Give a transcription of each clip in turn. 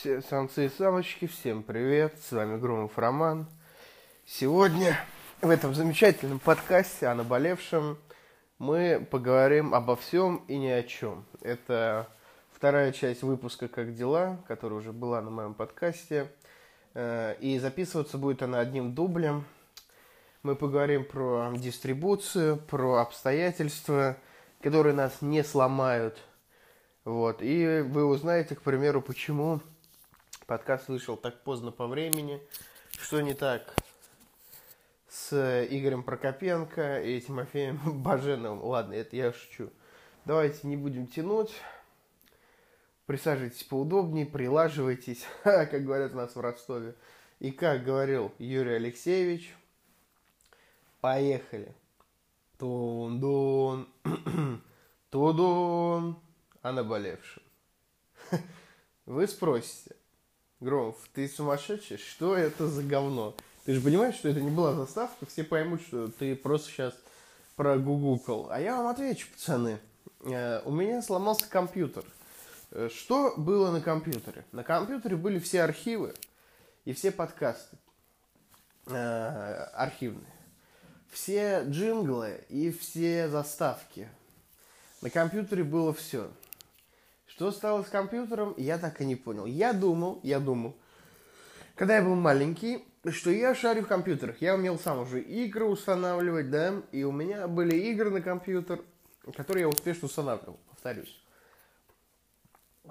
Все самцы и самочки, всем привет, с вами Громов Роман. Сегодня в этом замечательном подкасте о наболевшем мы поговорим обо всем и ни о чем. Это вторая часть выпуска «Как дела», которая уже была на моем подкасте. Э, и записываться будет она одним дублем. Мы поговорим про дистрибуцию, про обстоятельства, которые нас не сломают. Вот. И вы узнаете, к примеру, почему Подкаст вышел так поздно по времени. Что не так с Игорем Прокопенко и Тимофеем Баженовым? Ладно, это я шучу. Давайте не будем тянуть. Присаживайтесь поудобнее, прилаживайтесь, как говорят у нас в Ростове. И как говорил Юрий Алексеевич, поехали. Тун-дун, тудун, о наболевшем. Вы спросите, Громов, ты сумасшедший? Что это за говно? Ты же понимаешь, что это не была заставка, все поймут, что ты просто сейчас прогугукал. А я вам отвечу, пацаны. Э, у меня сломался компьютер. Э, что было на компьютере? На компьютере были все архивы и все подкасты э, архивные. Все джинглы и все заставки. На компьютере было все. Что стало с компьютером, я так и не понял. Я думал, я думал, когда я был маленький, что я шарю в компьютерах. Я умел сам уже игры устанавливать, да, и у меня были игры на компьютер, которые я успешно устанавливал, повторюсь.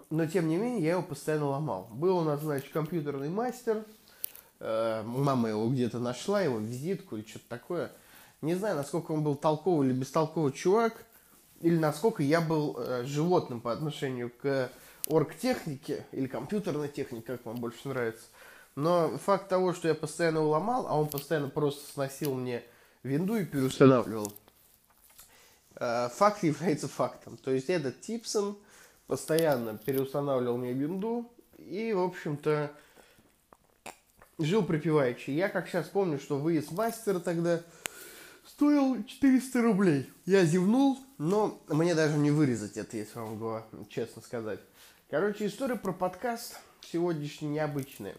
Но, тем не менее, я его постоянно ломал. Был у нас, значит, компьютерный мастер, э, мама его где-то нашла, его визитку или что-то такое. Не знаю, насколько он был толковый или бестолковый чувак, или насколько я был э, животным по отношению к оргтехнике или компьютерной технике, как вам больше нравится. Но факт того, что я постоянно его ломал, а он постоянно просто сносил мне винду и переустанавливал, э, факт является фактом. То есть этот Типсон постоянно переустанавливал мне винду и, в общем-то, жил припеваючи. Я как сейчас помню, что выезд мастера тогда стоил 400 рублей. Я зевнул, но мне даже не вырезать это, если вам говорю, честно сказать. Короче, история про подкаст сегодняшний необычная.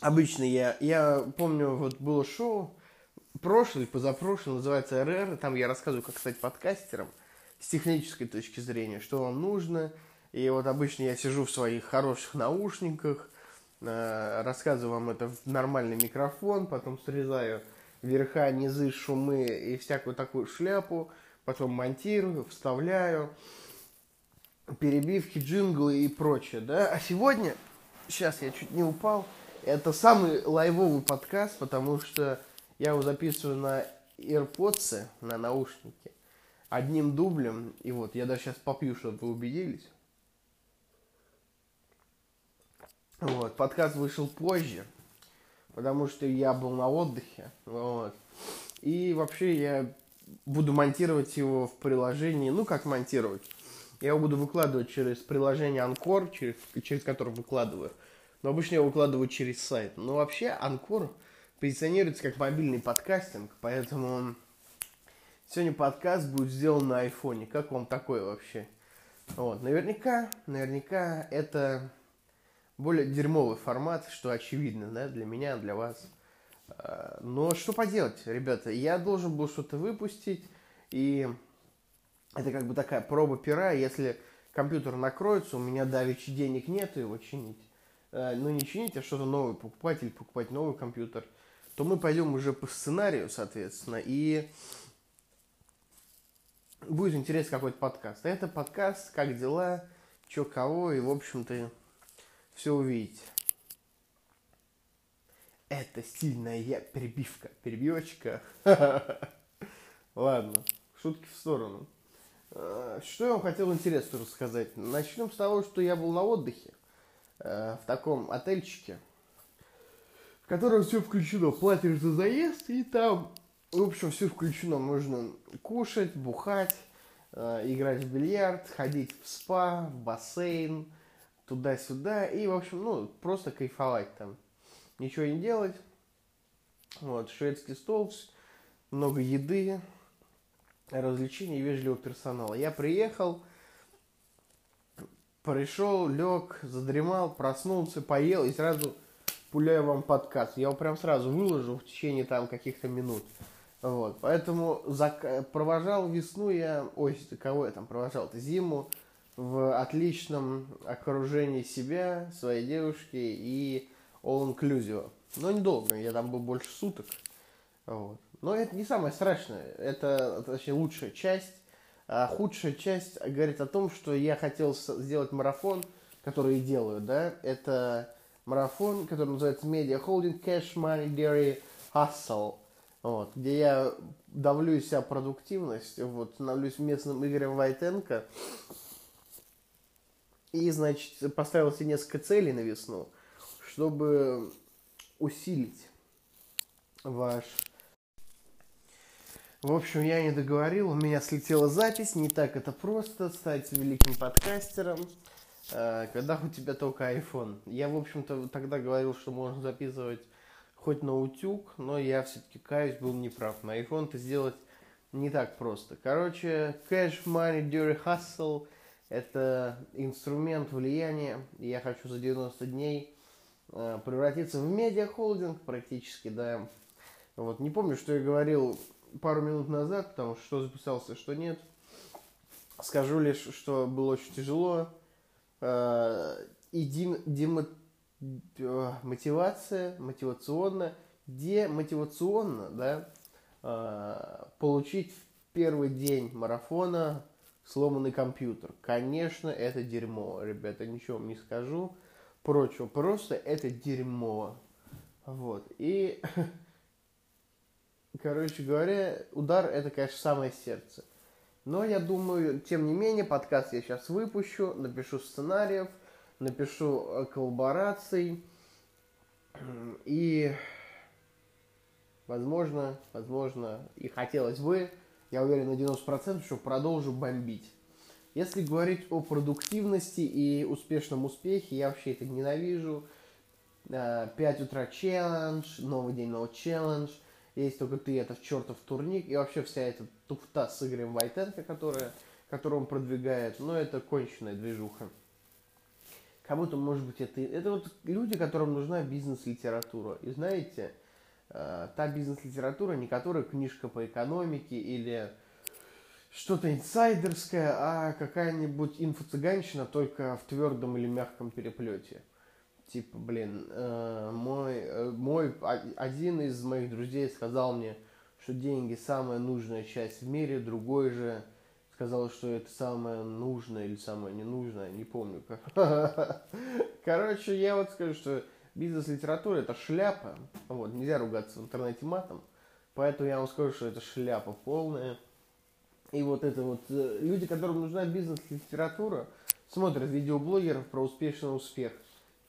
Обычно я, я помню, вот было шоу, прошлый, позапрошлый, называется РР, там я рассказываю, как стать подкастером с технической точки зрения, что вам нужно. И вот обычно я сижу в своих хороших наушниках, э, рассказываю вам это в нормальный микрофон, потом срезаю верха, низы, шумы и всякую такую шляпу, потом монтирую, вставляю, перебивки, джинглы и прочее, да. А сегодня, сейчас я чуть не упал, это самый лайвовый подкаст, потому что я его записываю на AirPods, на наушники, одним дублем, и вот, я даже сейчас попью, чтобы вы убедились. Вот, подкаст вышел позже, потому что я был на отдыхе. Вот. И вообще я буду монтировать его в приложении. Ну, как монтировать? Я его буду выкладывать через приложение Анкор, через, через которое выкладываю. Но обычно я выкладываю через сайт. Но вообще Анкор позиционируется как мобильный подкастинг, поэтому сегодня подкаст будет сделан на айфоне. Как вам такое вообще? Вот, наверняка, наверняка это более дерьмовый формат, что очевидно, да, для меня, для вас. А, но что поделать, ребята, я должен был что-то выпустить, и это как бы такая проба пера, если компьютер накроется, у меня давеча денег нет его чинить, а, ну не чинить, а что-то новое покупать или покупать новый компьютер, то мы пойдем уже по сценарию, соответственно, и будет интересный какой-то подкаст. Это подкаст «Как дела?», «Чё кого?» и, в общем-то, все увидите. Это сильная перебивка. Перебивочка. Ладно, шутки в сторону. А, что я вам хотел интересно рассказать? Начнем с того, что я был на отдыхе э, в таком отельчике, в котором все включено. Платишь за заезд, и там, в общем, все включено. Можно кушать, бухать, э, играть в бильярд, ходить в спа, в бассейн, туда-сюда. И, в общем, ну, просто кайфовать там. Ничего не делать. Вот, шведский стол, много еды, развлечений вежливого персонала. Я приехал, пришел, лег, задремал, проснулся, поел и сразу пуляю вам подкаст. Я его прям сразу выложу в течение там каких-то минут. Вот, поэтому зак... провожал весну я, ой, кого я там провожал, -то? зиму в отличном окружении себя, своей девушки и all inclusive. Но недолго, я там был больше суток. Вот. Но это не самое страшное, это, точнее, лучшая часть. А худшая часть говорит о том, что я хотел сделать марафон, который и делаю, да, это марафон, который называется Media Holding Cash Money Dairy Hustle вот, где я давлю из себя продуктивность, вот, становлюсь местным Игорем Войтенко, и, значит, поставил себе несколько целей на весну, чтобы усилить ваш... В общем, я не договорил, у меня слетела запись, не так это просто стать великим подкастером, э, когда у тебя только iPhone. Я, в общем-то, тогда говорил, что можно записывать хоть на утюг, но я все-таки каюсь, был неправ. На iPhone это сделать не так просто. Короче, Cash Money Dirty Hustle – это инструмент влияния. Я хочу за 90 дней э, превратиться в медиахолдинг практически, да. Вот, не помню, что я говорил пару минут назад, потому что записался, что нет. Скажу лишь, что было очень тяжело. Э, и дем, демо, мотивация, мотивационно, демотивационно, да, получить в первый день марафона сломанный компьютер. Конечно, это дерьмо, ребята, ничего вам не скажу. Прочего, просто это дерьмо. Вот. И, короче говоря, удар это, конечно, самое сердце. Но я думаю, тем не менее, подкаст я сейчас выпущу, напишу сценариев – напишу коллабораций и возможно, возможно, и хотелось бы, я уверен на 90%, что продолжу бомбить. Если говорить о продуктивности и успешном успехе, я вообще это ненавижу. 5 утра челлендж, новый день, новый челлендж. Есть только ты, это в чертов турник. И вообще вся эта туфта с Игорем Вайтенко, которая, которую он продвигает. Но это конченая движуха. Кому-то, может быть, это... Это вот люди, которым нужна бизнес-литература. И знаете, э, та бизнес-литература, не которая книжка по экономике или что-то инсайдерское, а какая-нибудь инфо-цыганщина только в твердом или мягком переплете. Типа, блин, э, мой, э, мой, один из моих друзей сказал мне, что деньги самая нужная часть в мире, другой же сказала, что это самое нужное или самое ненужное, не помню как. Короче, я вот скажу, что бизнес-литература это шляпа. Вот, нельзя ругаться в интернете матом. Поэтому я вам скажу, что это шляпа полная. И вот это вот э, люди, которым нужна бизнес-литература, смотрят видеоблогеров про успешный успех.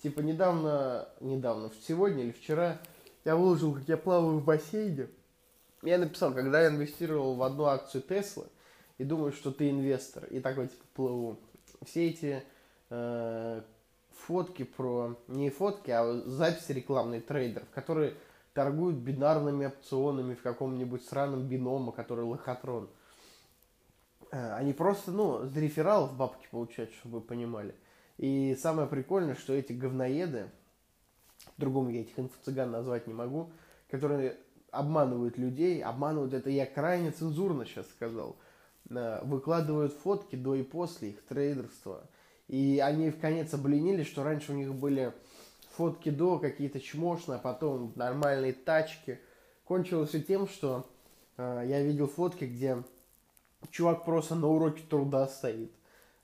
Типа недавно, недавно, сегодня или вчера я выложил, как я плаваю в бассейне. Я написал, когда я инвестировал в одну акцию Теслы, и думаю, что ты инвестор, и такой типа плыву. Все эти э, фотки про, не фотки, а записи рекламных трейдеров, которые торгуют бинарными опционами в каком-нибудь сраном биноме, который лохотрон. Э, они просто, ну, с рефералов бабки получают, чтобы вы понимали. И самое прикольное, что эти говноеды, другому я этих инфо-цыган назвать не могу, которые обманывают людей, обманывают, это я крайне цензурно сейчас сказал, выкладывают фотки до и после их трейдерства. И они в конец обленились, что раньше у них были фотки до, какие-то чмошные, а потом нормальные тачки. Кончилось и тем, что э, я видел фотки, где чувак просто на уроке труда стоит.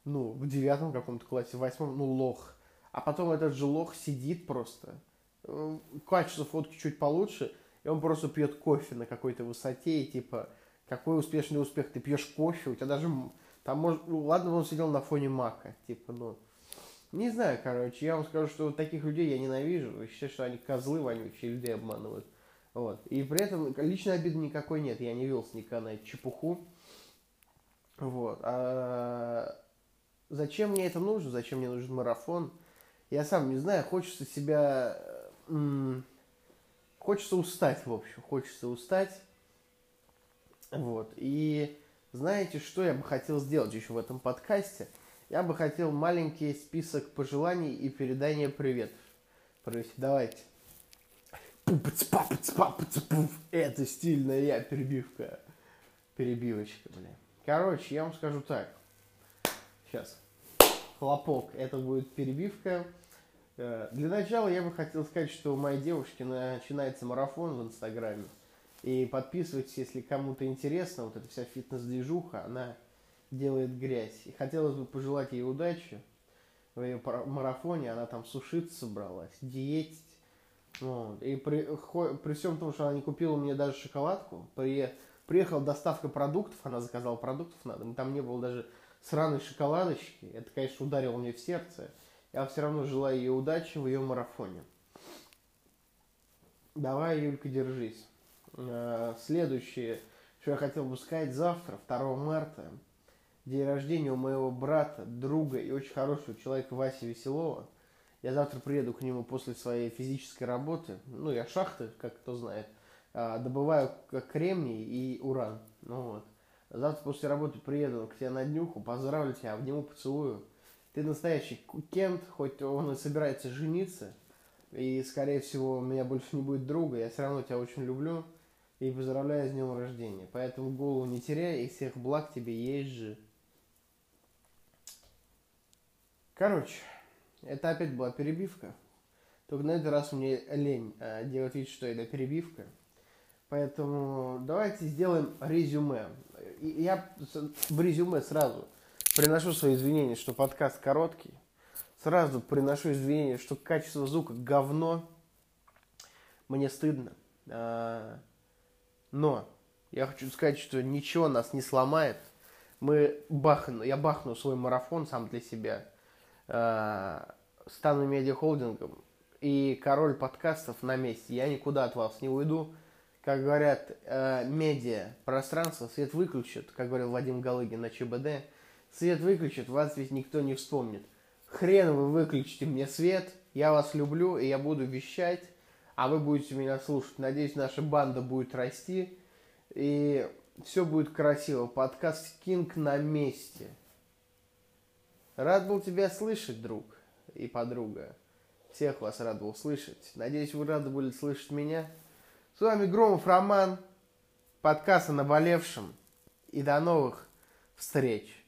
Ну, в девятом каком-то классе, в восьмом, ну, лох. А потом этот же лох сидит просто. Э, качество фотки чуть получше, и он просто пьет кофе на какой-то высоте, и типа какой успешный успех, ты пьешь кофе, у тебя даже, там, может, ну, ладно, он сидел на фоне мака, типа, ну, не знаю, короче, я вам скажу, что вот таких людей я ненавижу, считаю, что они козлы вонючие, людей обманывают, вот, и при этом личной обиды никакой нет, я не велся никогда на эту чепуху, вот, а зачем мне это нужно, зачем мне нужен марафон, я сам не знаю, хочется себя, хочется устать, в общем, хочется устать, вот. И знаете, что я бы хотел сделать еще в этом подкасте? я бы хотел маленький список пожеланий и передания привет провести. Давайте. Это стильная я перебивка. Перебивочка, блин. Короче, я вам скажу так. Сейчас. Хлопок. Это будет перебивка. Э, для начала я бы хотел сказать, что у моей девушки начинается марафон в Инстаграме. И подписывайтесь, если кому-то интересно, вот эта вся фитнес-движуха, она делает грязь. И хотелось бы пожелать ей удачи в ее марафоне. Она там сушиться собралась, диетить. Вот. И при, при всем том, что она не купила мне даже шоколадку, при, приехала доставка продуктов, она заказала продуктов на дом, там не было даже сраной шоколадочки. Это, конечно, ударило мне в сердце. Я все равно желаю ей удачи в ее марафоне. Давай, Юлька, держись. Э, следующее, что я хотел бы сказать, завтра, 2 марта, день рождения у моего брата, друга и очень хорошего человека Васи Веселова. Я завтра приеду к нему после своей физической работы. Ну, я шахты, как кто знает. А, добываю кремний и уран. Ну вот. Завтра после работы приеду к тебе на днюху, поздравлю тебя, обниму, поцелую. Ты настоящий кент, хоть он и собирается жениться, и, скорее всего, у меня больше не будет друга, я все равно тебя очень люблю и поздравляю с днем рождения. Поэтому голову не теряй и всех благ тебе есть же. Короче, это опять была перебивка. Только на этот раз мне лень э, делать вид, что это перебивка. Поэтому давайте сделаем резюме. И я в резюме сразу приношу свои извинения, что подкаст короткий. Сразу приношу извинения, что качество звука говно. Мне стыдно. Но я хочу сказать, что ничего нас не сломает. Мы бахну, я бахну свой марафон сам для себя. А, стану медиахолдингом. И король подкастов на месте. Я никуда от вас не уйду. Как говорят, э, медиа, пространство, свет выключит, как говорил Вадим Галыгин на ЧБД. Свет выключит, вас ведь никто не вспомнит. Хрен вы выключите мне свет, я вас люблю, и я буду вещать а вы будете меня слушать. Надеюсь, наша банда будет расти, и все будет красиво. Подкаст Кинг на месте. Рад был тебя слышать, друг и подруга. Всех вас рад был слышать. Надеюсь, вы рады были слышать меня. С вами Громов Роман, подкаст о наболевшем. И до новых встреч.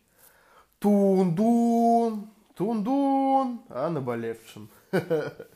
Тундун, тундун, о наболевшем.